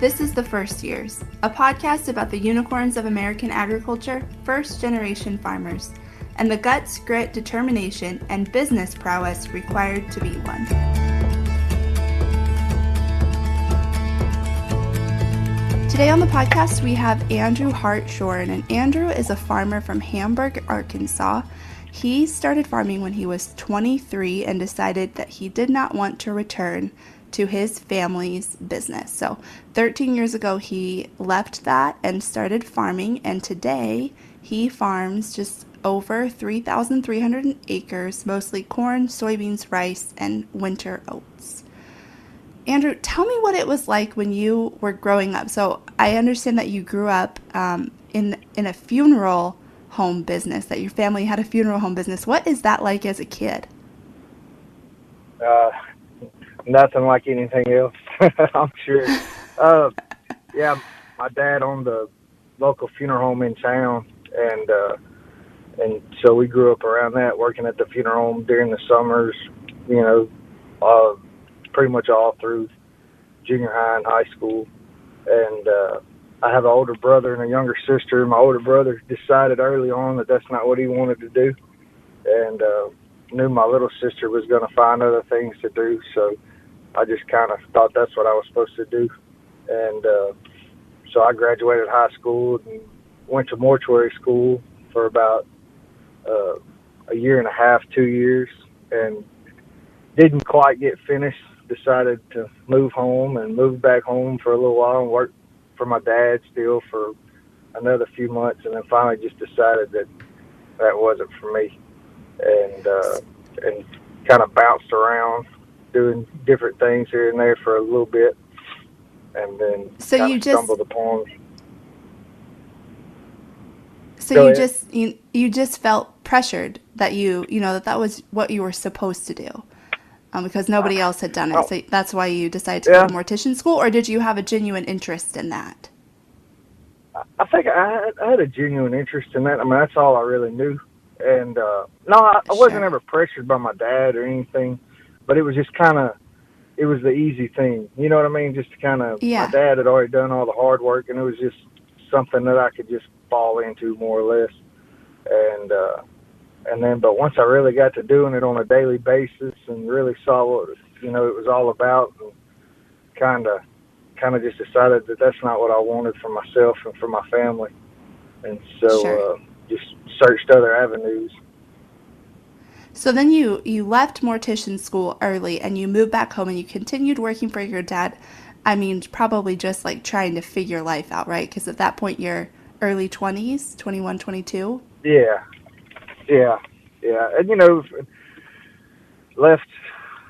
This is The First Years, a podcast about the unicorns of American agriculture, first generation farmers, and the guts, grit, determination, and business prowess required to be one. Today on the podcast, we have Andrew Hartshorn, and Andrew is a farmer from Hamburg, Arkansas. He started farming when he was 23 and decided that he did not want to return to his family's business. So, 13 years ago, he left that and started farming, and today he farms just over 3,300 acres, mostly corn, soybeans, rice, and winter oats. Andrew, tell me what it was like when you were growing up. So, I understand that you grew up um, in in a funeral home business. That your family had a funeral home business. What is that like as a kid? Uh, nothing like anything else. I'm sure. Uh, yeah, my dad owned the local funeral home in town, and uh, and so we grew up around that, working at the funeral home during the summers. You know, uh, pretty much all through junior high and high school, and uh, I have an older brother and a younger sister. My older brother decided early on that that's not what he wanted to do, and uh, knew my little sister was going to find other things to do. So I just kind of thought that's what I was supposed to do. And uh, so I graduated high school and went to mortuary school for about uh, a year and a half, two years, and didn't quite get finished. Decided to move home and moved back home for a little while and worked for my dad still for another few months, and then finally just decided that that wasn't for me, and uh, and kind of bounced around doing different things here and there for a little bit, and then so you just stumbled upon. So Go you ahead. just you, you just felt pressured that you you know that that was what you were supposed to do, um, because nobody else had done it. Oh. So that's why you decided to yeah. go to mortician school, or did you have a genuine interest in that? I think I had, I had a genuine interest in that. I mean, that's all I really knew. And uh, no, I, I wasn't ever pressured by my dad or anything but it was just kind of it was the easy thing. You know what I mean? Just to kind of yeah. my dad had already done all the hard work, and it was just something that I could just fall into more or less. And uh, and then, but once I really got to doing it on a daily basis and really saw what you know it was all about, and kind of kind of just decided that that's not what I wanted for myself and for my family, and so sure. uh, just searched other avenues. So then you you left mortician school early and you moved back home and you continued working for your dad. I mean, probably just like trying to figure life out, right? Because at that point you're early 20s, 21, 22. Yeah. Yeah. Yeah. And you know, left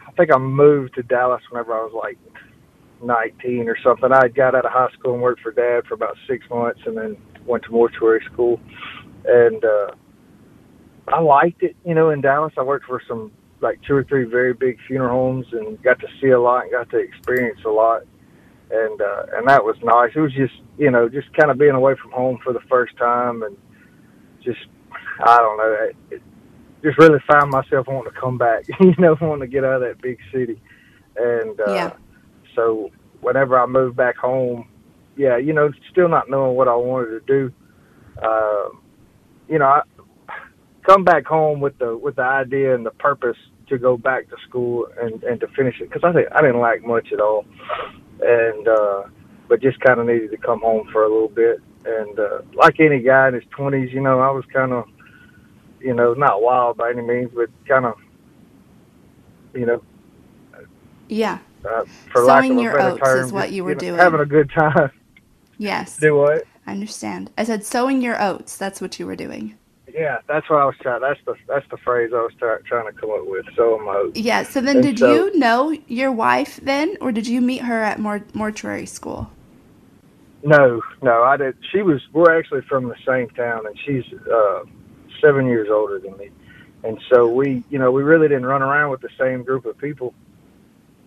I think I moved to Dallas whenever I was like 19 or something. I got out of high school and worked for dad for about 6 months and then went to mortuary school. And uh I liked it. You know, in Dallas, I worked for some like two or three very big funeral homes and got to see a lot and got to experience a lot, and uh, and that was nice. It was just you know just kind of being away from home for the first time and just I don't know. It, it just really found myself wanting to come back. You know, wanting to get out of that big city, and uh, yeah. so whenever I moved back home, yeah, you know, still not knowing what I wanted to do. Uh, you know, I, come back home with the with the idea and the purpose to go back to school and and to finish it because I think I didn't like much at all, and uh, but just kind of needed to come home for a little bit. And uh, like any guy in his twenties, you know, I was kind of, you know, not wild by any means, but kind of, you know, yeah. Uh, for Sowing lack of a your better oats term, is what you were know, doing. Having a good time. Yes. Do what? I understand. I said sowing your oats. That's what you were doing. Yeah, that's what I was trying. That's the that's the phrase I was try, trying to come up with. So am I. Yeah. So then, and did so, you know your wife then, or did you meet her at mor- mortuary school? No, no, I did. She was. We're actually from the same town, and she's uh, seven years older than me, and so we, you know, we really didn't run around with the same group of people.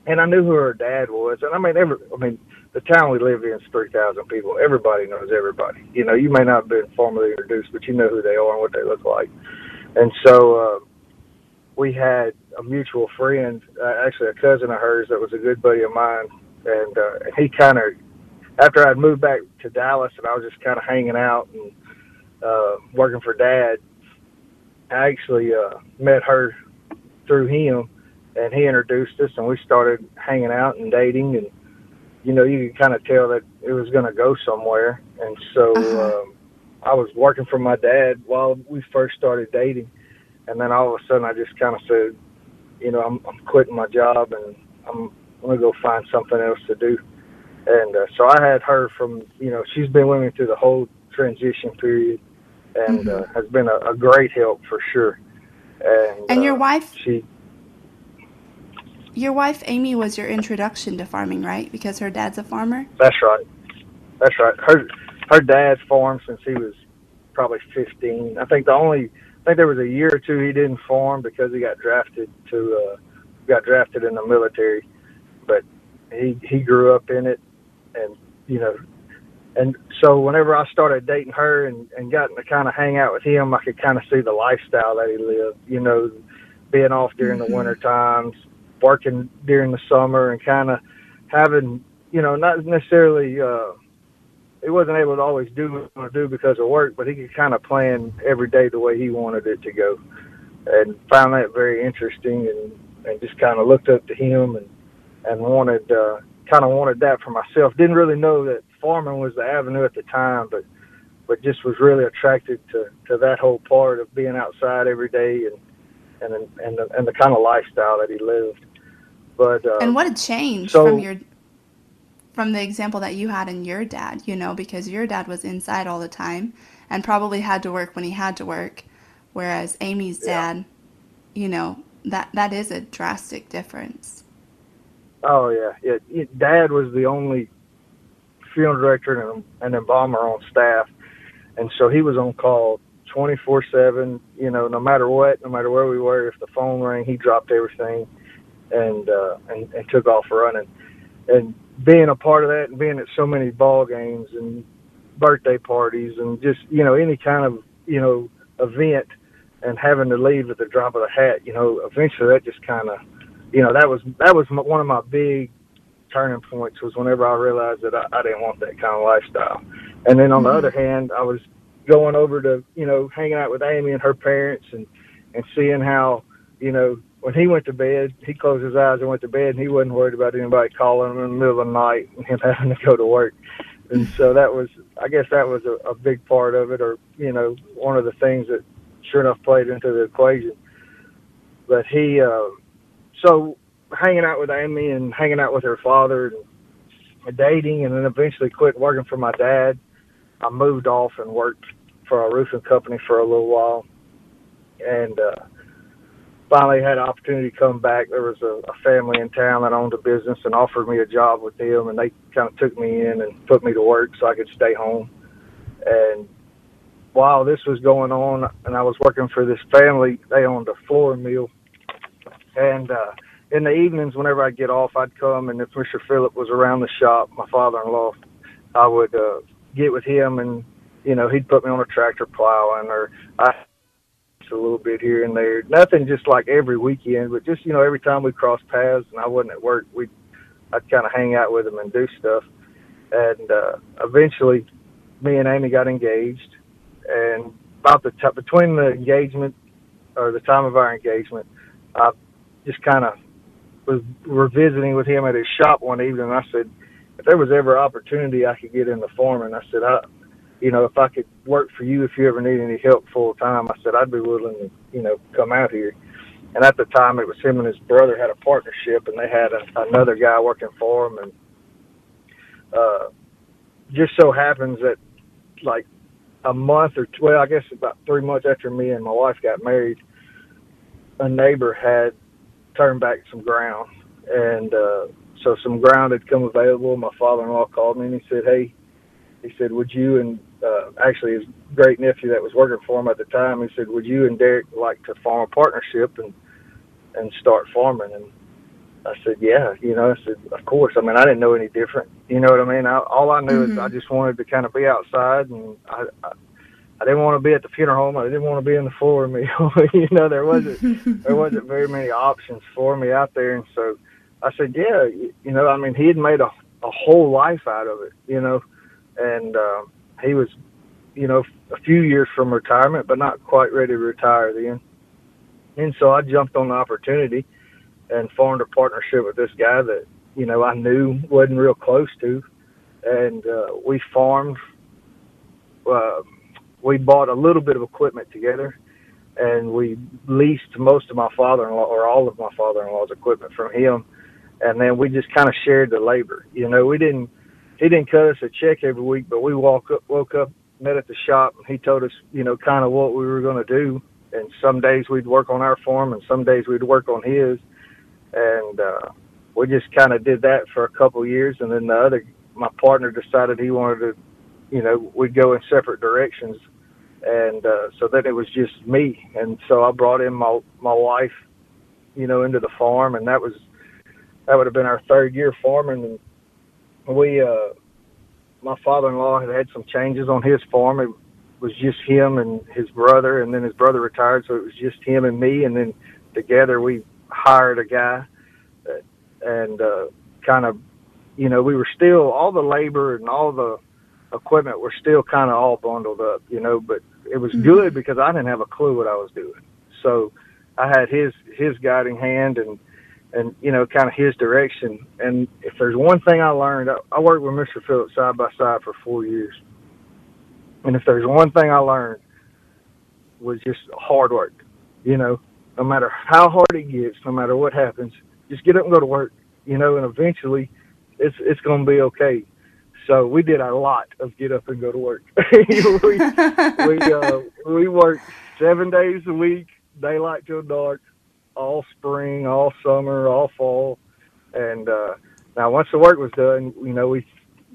And I knew who her dad was, and I mean, every, I mean, the town we live in is 3,000 people. Everybody knows everybody. You know, you may not have been formally introduced, but you know who they are and what they look like. And so uh, we had a mutual friend, uh, actually a cousin of hers that was a good buddy of mine, and uh, he kind of after I'd moved back to Dallas and I was just kind of hanging out and uh, working for Dad, I actually uh, met her through him, and he introduced us, and we started hanging out and dating, and you know you could kind of tell that it was going to go somewhere, and so uh-huh. um, I was working for my dad while we first started dating, and then all of a sudden I just kind of said, you know, I'm, I'm quitting my job and I'm, I'm gonna go find something else to do. And uh, so I had her from, you know, she's been with me through the whole transition period, and mm-hmm. uh, has been a, a great help for sure. And, and your uh, wife, she, your wife Amy was your introduction to farming, right? Because her dad's a farmer. That's right. That's right. Her her dad's farmed since he was probably 15. I think the only I think there was a year or two he didn't farm because he got drafted to uh, got drafted in the military, but he he grew up in it, and you know, and so whenever I started dating her and and gotten to kind of hang out with him, I could kind of see the lifestyle that he lived. You know, being off during mm-hmm. the winter times, working during the summer, and kind of having you know not necessarily. uh he wasn't able to always do what he wanted to do because of work, but he could kind of plan every day the way he wanted it to go, and found that very interesting, and and just kind of looked up to him and and wanted uh, kind of wanted that for myself. Didn't really know that farming was the avenue at the time, but but just was really attracted to to that whole part of being outside every day and and and the, and the kind of lifestyle that he lived. But uh, and what a change so, from your from the example that you had in your dad, you know, because your dad was inside all the time and probably had to work when he had to work, whereas Amy's yeah. dad, you know, that that is a drastic difference. Oh yeah, yeah. Dad was the only funeral director and, an embalmer on staff, and so he was on call twenty four seven. You know, no matter what, no matter where we were, if the phone rang, he dropped everything and uh, and, and took off running. And being a part of that and being at so many ball games and birthday parties and just you know any kind of you know event and having to leave at the drop of the hat you know eventually that just kind of you know that was that was my, one of my big turning points was whenever I realized that I, I didn't want that kind of lifestyle and then on mm-hmm. the other hand I was going over to you know hanging out with Amy and her parents and and seeing how you know when he went to bed, he closed his eyes and went to bed, and he wasn't worried about anybody calling him in the middle of the night and him having to go to work. And so that was, I guess, that was a, a big part of it, or you know, one of the things that sure enough played into the equation. But he, uh, so hanging out with Amy and hanging out with her father and dating, and then eventually quit working for my dad. I moved off and worked for a roofing company for a little while, and uh, finally had an opportunity to come back. There was a, a family in town that owned a business and offered me a job with them, and they kind of took me in and put me to work so I could stay home. And while this was going on, and I was working for this family, they owned a flooring mill, and uh, in the evenings, whenever I'd get off, I'd come, and if Mr. Phillip was around the shop, my father-in-law, I would uh, get with him, and you know, he'd put me on a tractor plowing, or I a little bit here and there. Nothing just like every weekend, but just you know every time we crossed paths and I wasn't at work, we I'd kind of hang out with him and do stuff. And uh, eventually, me and Amy got engaged, and about the t- between the engagement or the time of our engagement, I just kind of was revisiting with him at his shop one evening. I said, if there was ever opportunity I could get in the foreman, I said I you know, if I could work for you if you ever need any help full time, I said I'd be willing to, you know, come out here. And at the time, it was him and his brother had a partnership, and they had a, another guy working for them. And uh, just so happens that, like a month or well, I guess about three months after me and my wife got married, a neighbor had turned back some ground, and uh, so some ground had come available. My father-in-law called me and he said, "Hey." He said, "Would you and uh, actually his great nephew that was working for him at the time. He said, "Would you and Derek like to form a partnership and and start farming?" And I said, "Yeah." You know, I said, "Of course." I mean, I didn't know any different. You know what I mean? I, all I knew mm-hmm. is I just wanted to kind of be outside, and I, I I didn't want to be at the funeral home. I didn't want to be in the floor meal. you know, there wasn't there wasn't very many options for me out there, and so I said, "Yeah." You know, I mean, he had made a a whole life out of it, you know. And uh, he was, you know, a few years from retirement, but not quite ready to retire then. And so I jumped on the opportunity and formed a partnership with this guy that, you know, I knew wasn't real close to. And uh, we farmed, uh, we bought a little bit of equipment together and we leased most of my father-in-law or all of my father-in-law's equipment from him and then we just kind of shared the labor you know we didn't he didn't cut us a check every week but we woke up woke up met at the shop and he told us you know kind of what we were going to do and some days we'd work on our farm and some days we'd work on his and uh we just kind of did that for a couple years and then the other my partner decided he wanted to you know we'd go in separate directions and uh, so then it was just me. And so I brought in my my wife, you know, into the farm, and that was that would have been our third year farming. And we, uh, my father-in-law had had some changes on his farm. It was just him and his brother, and then his brother retired, so it was just him and me. And then together we hired a guy, that, and uh, kind of, you know, we were still all the labor and all the equipment were still kind of all bundled up, you know, but it was mm-hmm. good because I didn't have a clue what I was doing. So I had his his guiding hand and and you know kind of his direction. And if there's one thing I learned, I, I worked with Mr. Phillips side by side for four years. And if there's one thing I learned was just hard work. You know, no matter how hard it gets, no matter what happens, just get up and go to work. You know, and eventually, it's it's going to be okay. So we did a lot of get up and go to work. we we, uh, we worked seven days a week, daylight till dark, all spring, all summer, all fall. And uh, now once the work was done, you know we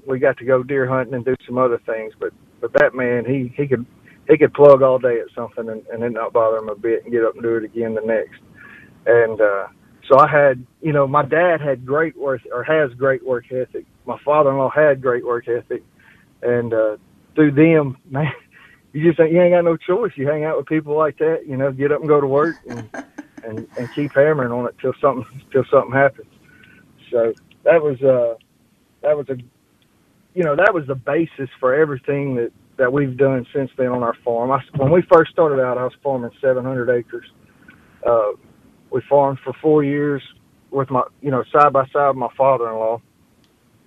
we got to go deer hunting and do some other things. But but that man, he he could he could plug all day at something and, and it not bother him a bit and get up and do it again the next. And uh, so I had, you know, my dad had great work or has great work ethic. My father-in-law had great work ethic, and uh, through them, man, you just you ain't got no choice. You hang out with people like that, you know, get up and go to work and and, and keep hammering on it till something till something happens. So that was uh that was a you know that was the basis for everything that that we've done since then on our farm. I, when we first started out, I was farming 700 acres. Uh, we farmed for four years with my, you know, side by side with my father-in-law.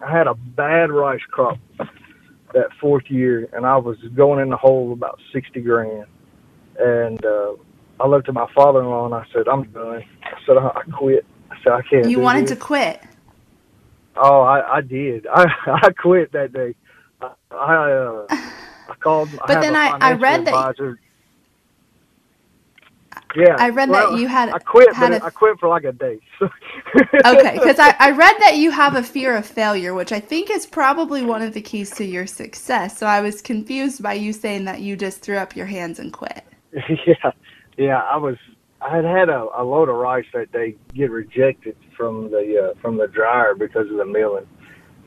I had a bad rice crop that fourth year, and I was going in the hole about sixty grand. And uh, I looked at my father-in-law and I said, "I'm done." I said, "I, I quit." I said, "I can't." You wanted this. to quit. Oh, I, I did. I I quit that day. I I, uh, I called. But I then I I read advisor. that. Yeah, I read well, that you had. I quit, had but a, I quit for like a day. Okay, because I, I read that you have a fear of failure, which I think is probably one of the keys to your success. So I was confused by you saying that you just threw up your hands and quit. yeah, yeah, I was. I had had a, a load of rice that day get rejected from the uh, from the dryer because of the milling,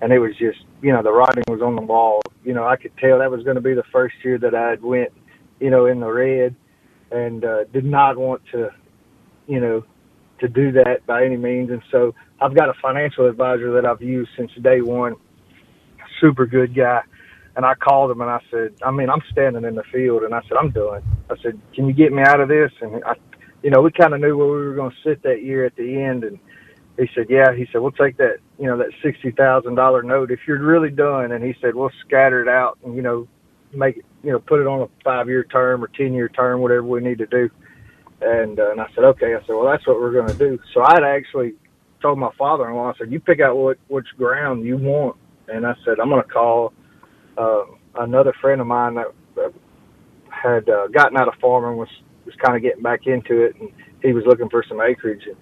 and it was just you know the writing was on the wall. You know I could tell that was going to be the first year that I had went, you know, in the red and uh, did not want to, you know, to do that by any means. And so I've got a financial advisor that I've used since day one, super good guy. And I called him and I said, I mean, I'm standing in the field and I said, I'm done. I said, can you get me out of this? And I, you know, we kind of knew where we were going to sit that year at the end. And he said, yeah, he said, we'll take that, you know, that $60,000 note if you're really done. And he said, we'll scatter it out and, you know, make it, you know, put it on a five year term or 10 year term, whatever we need to do. And, uh, and I said, okay. I said, well, that's what we're going to do. So I'd actually told my father in law, I said, you pick out what, which ground you want. And I said, I'm going to call, uh, another friend of mine that, that had, uh, gotten out of farming was, was kind of getting back into it and he was looking for some acreage. And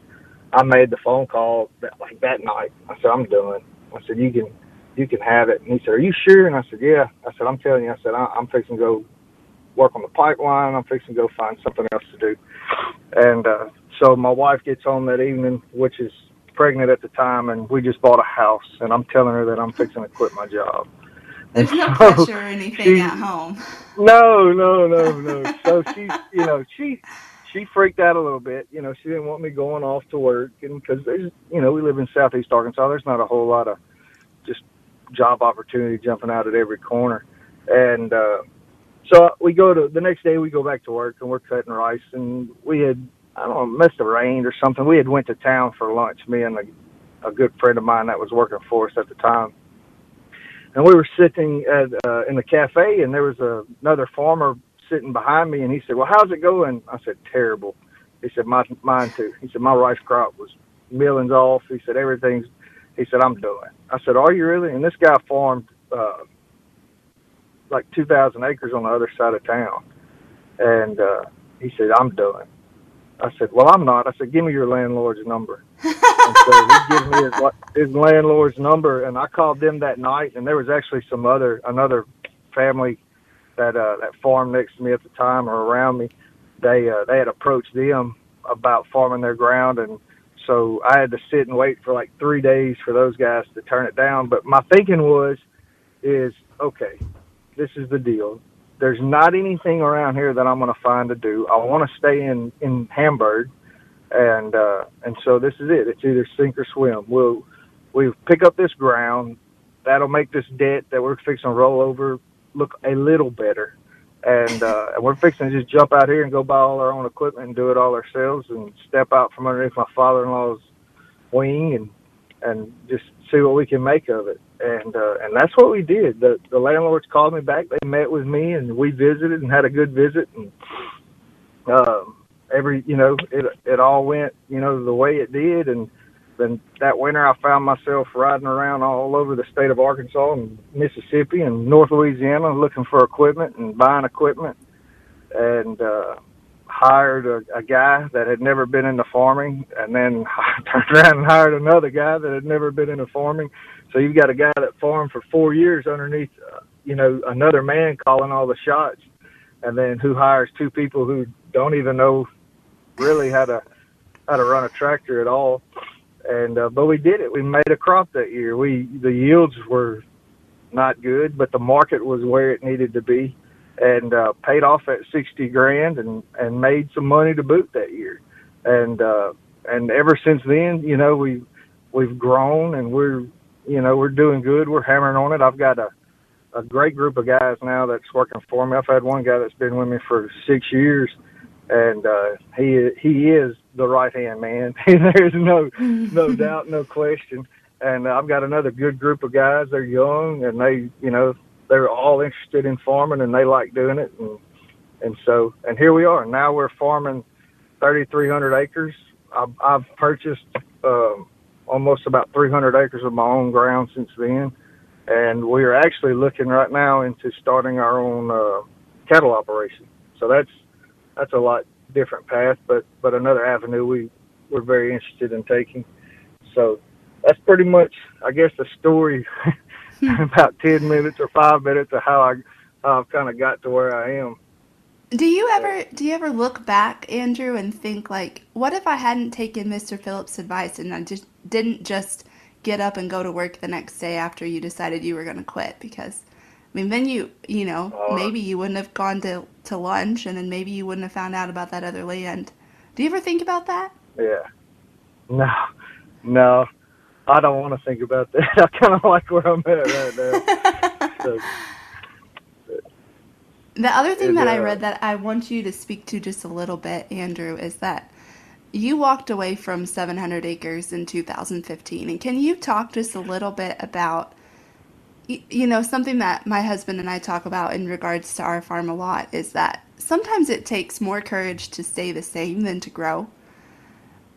I made the phone call that, like that night. I said, I'm done. I said, you can, you can have it. And he said, are you sure? And I said, yeah. I said, I'm telling you, I said, I'm fixing to go work on the pipeline. I'm fixing to go find something else to do. And, uh, so my wife gets home that evening, which is pregnant at the time, and we just bought a house. And I'm telling her that I'm fixing to quit my job. There's no so pressure or anything she, at home. No, no, no, no. so she, you know, she, she freaked out a little bit. You know, she didn't want me going off to work, and because there's, you know, we live in Southeast Arkansas. There's not a whole lot of just job opportunity jumping out at every corner. And uh, so we go to the next day. We go back to work and we're cutting rice. And we had I don't know, must have rained or something. We had went to town for lunch. Me and a, a good friend of mine that was working for us at the time. And we were sitting at, uh, in the cafe, and there was a, another farmer sitting behind me, and he said, "Well, how's it going?" I said, "Terrible." He said, "My mine too." He said, "My rice crop was millings off." He said, "Everything's." He said, "I'm done." I said, "Are you really?" And this guy farmed uh, like 2,000 acres on the other side of town, and uh, he said, "I'm done." I said, "Well, I'm not." I said, "Give me your landlord's number." and so he gave me his, his landlord's number, and I called them that night. And there was actually some other another family that uh, that farmed next to me at the time or around me. They uh, they had approached them about farming their ground, and so I had to sit and wait for like three days for those guys to turn it down. But my thinking was, is okay, this is the deal there's not anything around here that I'm going to find to do. I want to stay in in Hamburg, and uh, and so this is it. It's either sink or swim. We'll we pick up this ground. That'll make this debt that we're fixing to roll over look a little better. And, uh, and we're fixing to just jump out here and go buy all our own equipment and do it all ourselves and step out from underneath my father-in-law's wing and and just see what we can make of it and uh, and that's what we did. The the landlords called me back. They met with me, and we visited and had a good visit. And um, every you know, it it all went you know the way it did. And then that winter, I found myself riding around all over the state of Arkansas and Mississippi and North Louisiana, looking for equipment and buying equipment. And uh, hired a, a guy that had never been into farming, and then turned around and hired another guy that had never been into farming. So you've got a guy that farmed for four years underneath, uh, you know, another man calling all the shots, and then who hires two people who don't even know really how to how to run a tractor at all. And uh, but we did it. We made a crop that year. We the yields were not good, but the market was where it needed to be and uh, paid off at sixty grand and and made some money to boot that year, and uh, and ever since then, you know, we we've grown and we're you know we're doing good. We're hammering on it. I've got a a great group of guys now that's working for me. I've had one guy that's been with me for six years, and uh, he he is the right hand man. There's no no doubt, no question. And I've got another good group of guys. They're young and they, you know, they're all interested in farming and they like doing it and and so and here we are now we're farming 3300 acres i've, I've purchased um, almost about 300 acres of my own ground since then and we are actually looking right now into starting our own uh, cattle operation so that's that's a lot different path but but another avenue we we're very interested in taking so that's pretty much i guess the story about 10 minutes or five minutes of how I how I've kind of got to where I am. Do you ever do you ever look back, Andrew, and think like, what if I hadn't taken Mr. Phillips' advice and I just didn't just get up and go to work the next day after you decided you were going to quit? Because I mean, then you you know uh, maybe you wouldn't have gone to to lunch, and then maybe you wouldn't have found out about that other land. Do you ever think about that? Yeah. No, no. I don't want to think about that. I kind of like where I'm at right now. so, the other thing that uh, I read that I want you to speak to just a little bit, Andrew, is that you walked away from 700 acres in 2015. And can you talk just a little bit about, you know, something that my husband and I talk about in regards to our farm a lot is that sometimes it takes more courage to stay the same than to grow.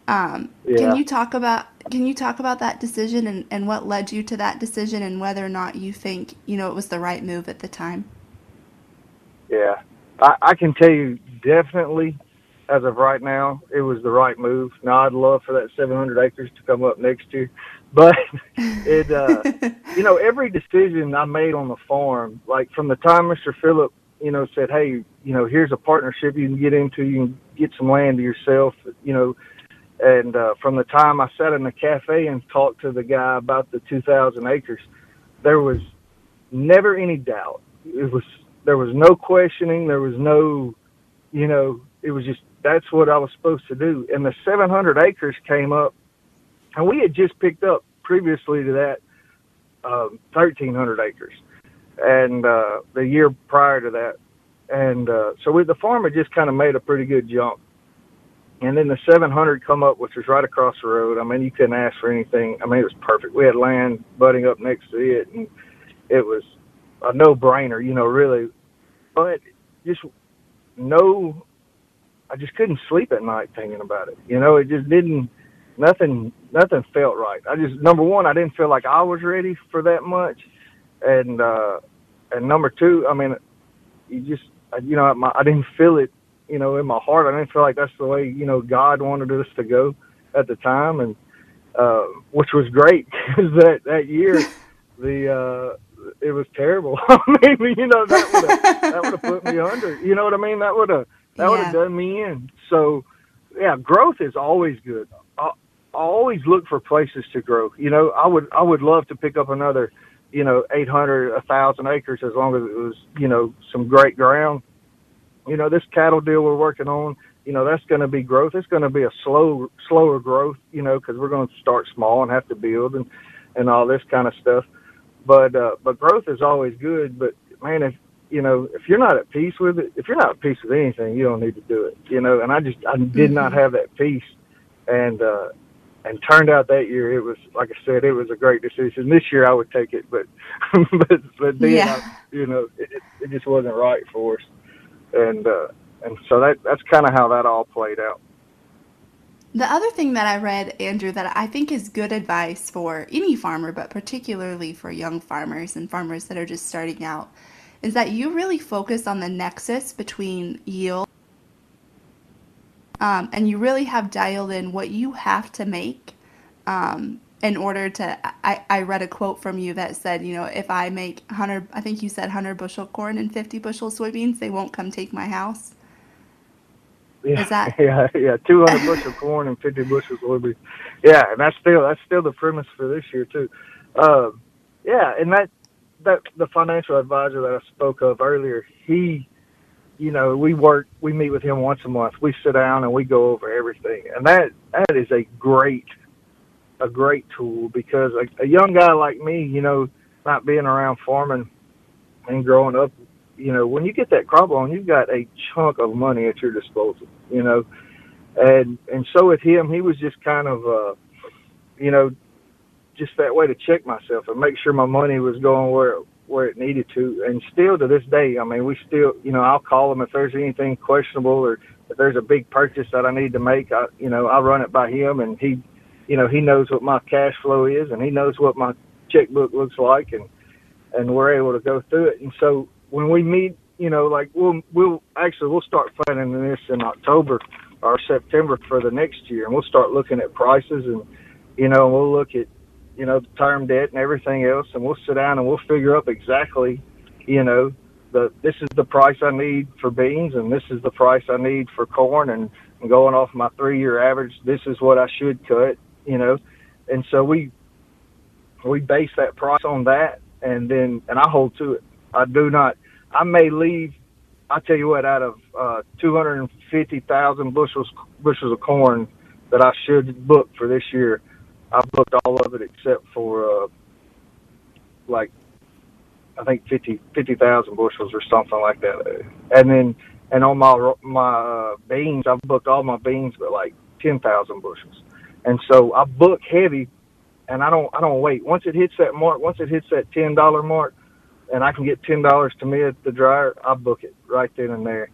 Um, yeah. Can you talk about can you talk about that decision and, and what led you to that decision and whether or not you think you know it was the right move at the time? Yeah, I, I can tell you definitely as of right now it was the right move. Now I'd love for that 700 acres to come up next year, but it uh, you know every decision I made on the farm, like from the time Mr. Phillip you know said, hey, you know here's a partnership you can get into, you can get some land to yourself, you know and uh, from the time I sat in the cafe and talked to the guy about the 2,000 acres, there was never any doubt. It was there was no questioning. There was no, you know, it was just that's what I was supposed to do. And the 700 acres came up, and we had just picked up previously to that um, 1,300 acres, and uh, the year prior to that, and uh, so we, the farmer just kind of made a pretty good jump. And then the 700 come up, which was right across the road. I mean, you couldn't ask for anything. I mean, it was perfect. We had land butting up next to it, and it was a no-brainer, you know, really. But just no, I just couldn't sleep at night thinking about it. You know, it just didn't. Nothing, nothing felt right. I just number one, I didn't feel like I was ready for that much, and uh, and number two, I mean, you just, you know, my, I didn't feel it, you know, in my heart. I didn't feel like that's the way, you know, God wanted us to go at the time, and uh, which was great because that that year, the uh, it was terrible. Maybe you know that would have that would have put me under. You know what I mean? That would have that yeah. would have done me in. So yeah, growth is always good. I, I always look for places to grow. You know, I would I would love to pick up another, you know, eight hundred, a thousand acres as long as it was you know some great ground. You know, this cattle deal we're working on. You know, that's going to be growth. It's going to be a slow, slower growth. You know, because we're going to start small and have to build and and all this kind of stuff but uh, but growth is always good. But man, if you know if you're not at peace with it, if you're not at peace with anything, you don't need to do it. You know, and I just I did mm-hmm. not have that peace, and uh, and turned out that year it was like I said, it was a great decision. This year I would take it, but but but then yeah. I, you know it, it just wasn't right for us, and uh, and so that that's kind of how that all played out. The other thing that I read, Andrew, that I think is good advice for any farmer, but particularly for young farmers and farmers that are just starting out, is that you really focus on the nexus between yield um, and you really have dialed in what you have to make um, in order to. I, I read a quote from you that said, you know, if I make 100, I think you said 100 bushel corn and 50 bushel soybeans, they won't come take my house. Yeah, Is that? Yeah, yeah. Two hundred bushel corn and fifty bushel soybeans. Yeah, and that's still that's still the premise for this year too. Uh, yeah, and that that the financial advisor that I spoke of earlier, he, you know, we work, we meet with him once a month. We sit down and we go over everything, and that that is a great, a great tool because a, a young guy like me, you know, not being around farming and growing up you know, when you get that crop on, you've got a chunk of money at your disposal, you know. And and so with him, he was just kind of uh you know, just that way to check myself and make sure my money was going where where it needed to. And still to this day, I mean, we still, you know, I'll call him if there's anything questionable or if there's a big purchase that I need to make. I, you know, I run it by him, and he, you know, he knows what my cash flow is, and he knows what my checkbook looks like, and and we're able to go through it. And so when we meet, you know, like we'll we'll actually we'll start planning this in October or September for the next year, and we'll start looking at prices and you know we'll look at you know the term debt and everything else, and we'll sit down and we'll figure up exactly, you know, the this is the price I need for beans and this is the price I need for corn and, and going off my three year average, this is what I should cut, you know, and so we we base that price on that, and then and I hold to it. I do not. I may leave. I tell you what, out of uh, 250,000 bushels bushels of corn that I should book for this year, I booked all of it except for uh, like I think 50 50,000 bushels or something like that. And then and on my my uh, beans, I've booked all my beans, but like 10,000 bushels. And so I book heavy, and I don't I don't wait. Once it hits that mark, once it hits that ten dollar mark, and I can get ten dollars to me at the dryer, I book it right then and there.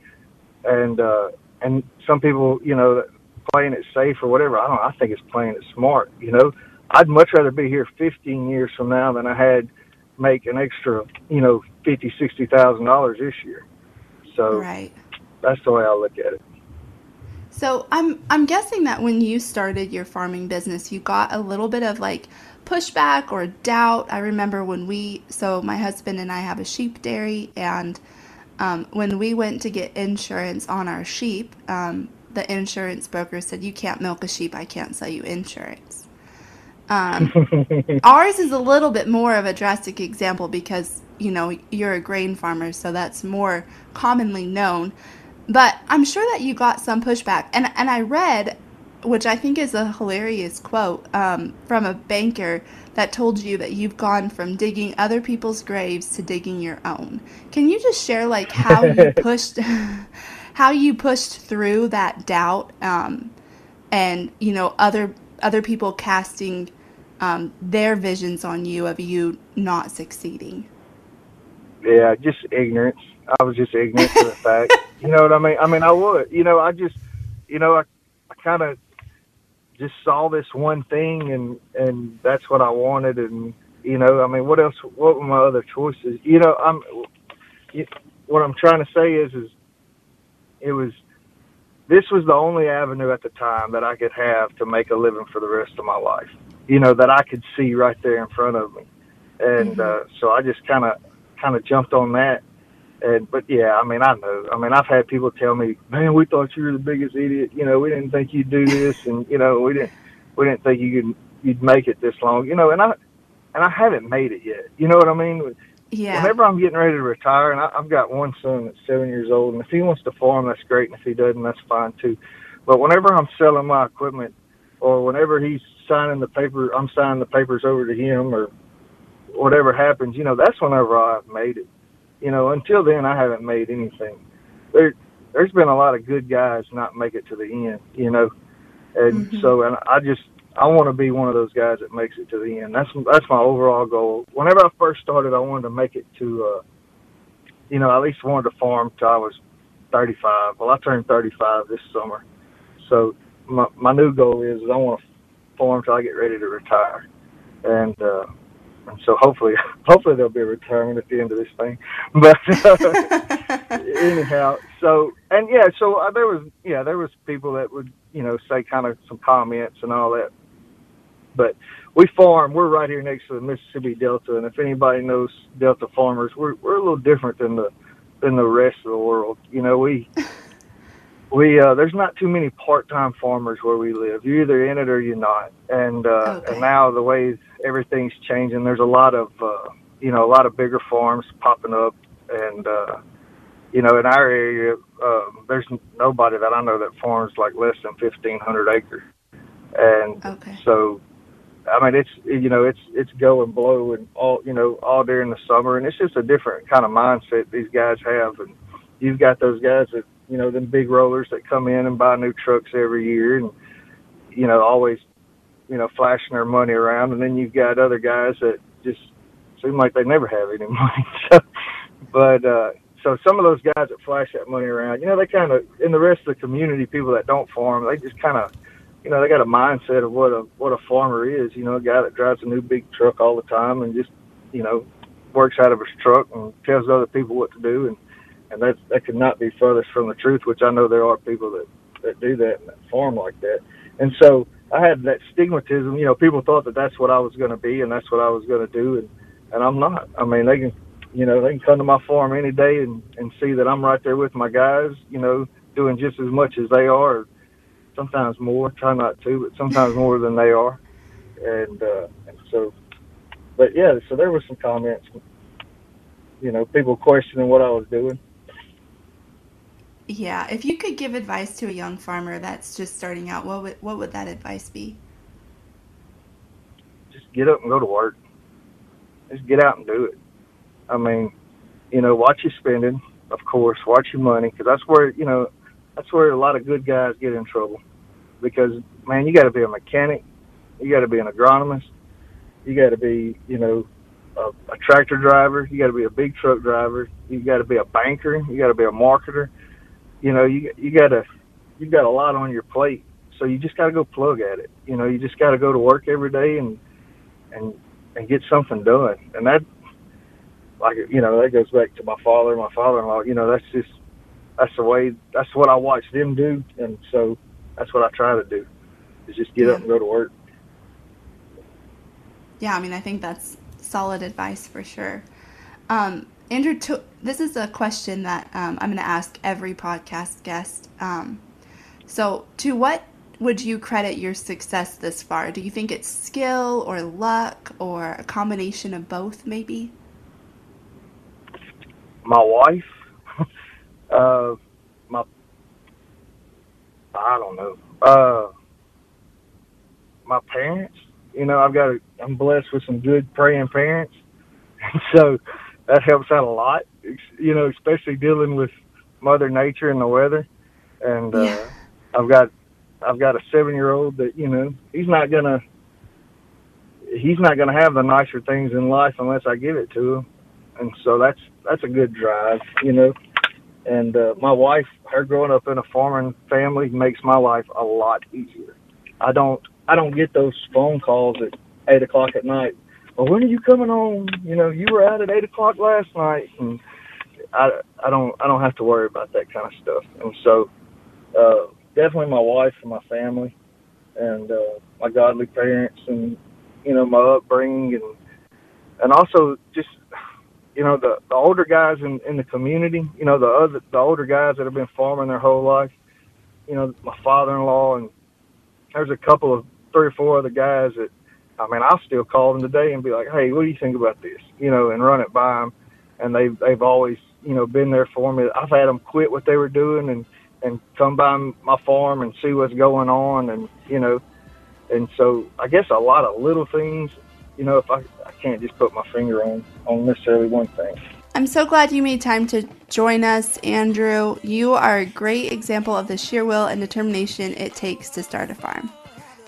And uh, and some people, you know, playing it safe or whatever. I don't. I think it's playing it smart. You know, I'd much rather be here 15 years from now than I had make an extra, you know, fifty, sixty thousand dollars this year. So right. that's the way I look at it. So I'm I'm guessing that when you started your farming business, you got a little bit of like pushback or doubt. I remember when we, so my husband and I have a sheep dairy, and um, when we went to get insurance on our sheep, um, the insurance broker said, You can't milk a sheep, I can't sell you insurance. Um, ours is a little bit more of a drastic example because, you know, you're a grain farmer, so that's more commonly known. But I'm sure that you got some pushback. And, and I read which I think is a hilarious quote um, from a banker that told you that you've gone from digging other people's graves to digging your own. Can you just share like how you pushed, how you pushed through that doubt, um, and you know other other people casting um, their visions on you of you not succeeding? Yeah, just ignorance. I was just ignorant to the fact. You know what I mean? I mean, I would. You know, I just, you know, I, I kind of just saw this one thing and and that's what I wanted and you know I mean what else what were my other choices you know I'm what I'm trying to say is is it was this was the only avenue at the time that I could have to make a living for the rest of my life you know that I could see right there in front of me and mm-hmm. uh, so I just kind of kind of jumped on that and but yeah, I mean, I know. I mean, I've had people tell me, "Man, we thought you were the biggest idiot. You know, we didn't think you'd do this, and you know, we didn't we didn't think you could you'd make it this long. You know, and I and I haven't made it yet. You know what I mean? Yeah. Whenever I'm getting ready to retire, and I, I've got one son that's seven years old, and if he wants to farm, that's great, and if he doesn't, that's fine too. But whenever I'm selling my equipment, or whenever he's signing the paper, I'm signing the papers over to him, or whatever happens, you know, that's whenever I've made it you know, until then, I haven't made anything. There, there's been a lot of good guys not make it to the end, you know, and mm-hmm. so, and I just, I want to be one of those guys that makes it to the end. That's that's my overall goal. Whenever I first started, I wanted to make it to, uh, you know, at least wanted to farm till I was 35. Well, I turned 35 this summer, so my my new goal is, is I want to farm till I get ready to retire, and uh, and so hopefully, hopefully there'll be a retirement at the end of this thing. But uh, anyhow, so and yeah, so uh, there was yeah there was people that would you know say kind of some comments and all that. But we farm. We're right here next to the Mississippi Delta, and if anybody knows Delta farmers, we're we're a little different than the than the rest of the world. You know, we we uh, there's not too many part-time farmers where we live. You're either in it or you're not. And uh, okay. and now the way everything's changing, there's a lot of uh, you know a lot of bigger farms popping up, and uh, you know in our area uh, there's nobody that I know that farms like less than 1,500 acres. And okay. so I mean, it's you know, it's it's go and blow and all you know all during the summer, and it's just a different kind of mindset these guys have. And you've got those guys that you know, them big rollers that come in and buy new trucks every year and, you know, always, you know, flashing their money around. And then you've got other guys that just seem like they never have any money. so, but, uh, so some of those guys that flash that money around, you know, they kind of, in the rest of the community, people that don't farm, they just kind of, you know, they got a mindset of what a what a farmer is. You know, a guy that drives a new big truck all the time and just, you know, works out of his truck and tells other people what to do. And and that that could not be furthest from the truth. Which I know there are people that that do that and that farm like that. And so I had that stigmatism. You know, people thought that that's what I was going to be and that's what I was going to do, and and I'm not. I mean, they can, you know, they can come to my farm any day and and see that I'm right there with my guys. You know, doing just as much as they are. Sometimes more. Try not to, but sometimes more than they are. And uh, and so, but yeah. So there were some comments. You know, people questioning what I was doing yeah, if you could give advice to a young farmer that's just starting out, what would what would that advice be? Just get up and go to work. Just get out and do it. I mean, you know, watch your spending, of course. Watch your money, because that's where you know that's where a lot of good guys get in trouble. Because man, you got to be a mechanic, you got to be an agronomist, you got to be you know a, a tractor driver, you got to be a big truck driver, you got to be a banker, you got to be a marketer you know, you you gotta you've got a lot on your plate, so you just gotta go plug at it. You know, you just gotta go to work every day and and and get something done. And that, like you know, that goes back to my father, my father-in-law. You know, that's just that's the way that's what I watch them do, and so that's what I try to do is just get yeah. up and go to work. Yeah, I mean, I think that's solid advice for sure. Um, Andrew, to, this is a question that um, I'm going to ask every podcast guest. Um, so, to what would you credit your success this far? Do you think it's skill or luck or a combination of both, maybe? My wife, uh, my, I don't know. Uh, my parents. You know, I've got a, I'm blessed with some good praying parents, so that helps out a lot. You know, especially dealing with Mother Nature and the weather. And uh, yeah. I've got I've got a seven year old that you know he's not gonna he's not gonna have the nicer things in life unless I give it to him, and so that's that's a good drive, you know. And uh, my wife, her growing up in a farming family makes my life a lot easier. I don't I don't get those phone calls at eight o'clock at night. Well, when are you coming home? You know, you were out at eight o'clock last night, and I I don't I don't have to worry about that kind of stuff. And so, uh, definitely my wife and my family, and uh, my godly parents, and you know my upbringing, and and also just you know the the older guys in in the community. You know the other the older guys that have been farming their whole life. You know my father-in-law, and there's a couple of three or four other guys that I mean I'll still call them today and be like, hey, what do you think about this? You know, and run it by them. And they've they've always you know been there for me. I've had them quit what they were doing and and come by my farm and see what's going on and you know and so I guess a lot of little things you know if I, I can't just put my finger on on necessarily one thing I'm so glad you made time to join us, Andrew. You are a great example of the sheer will and determination it takes to start a farm.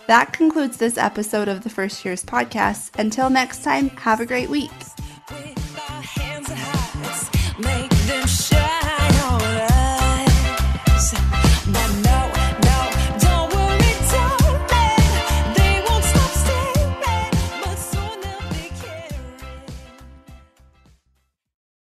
That concludes this episode of the First Years podcast. Until next time, have a great week.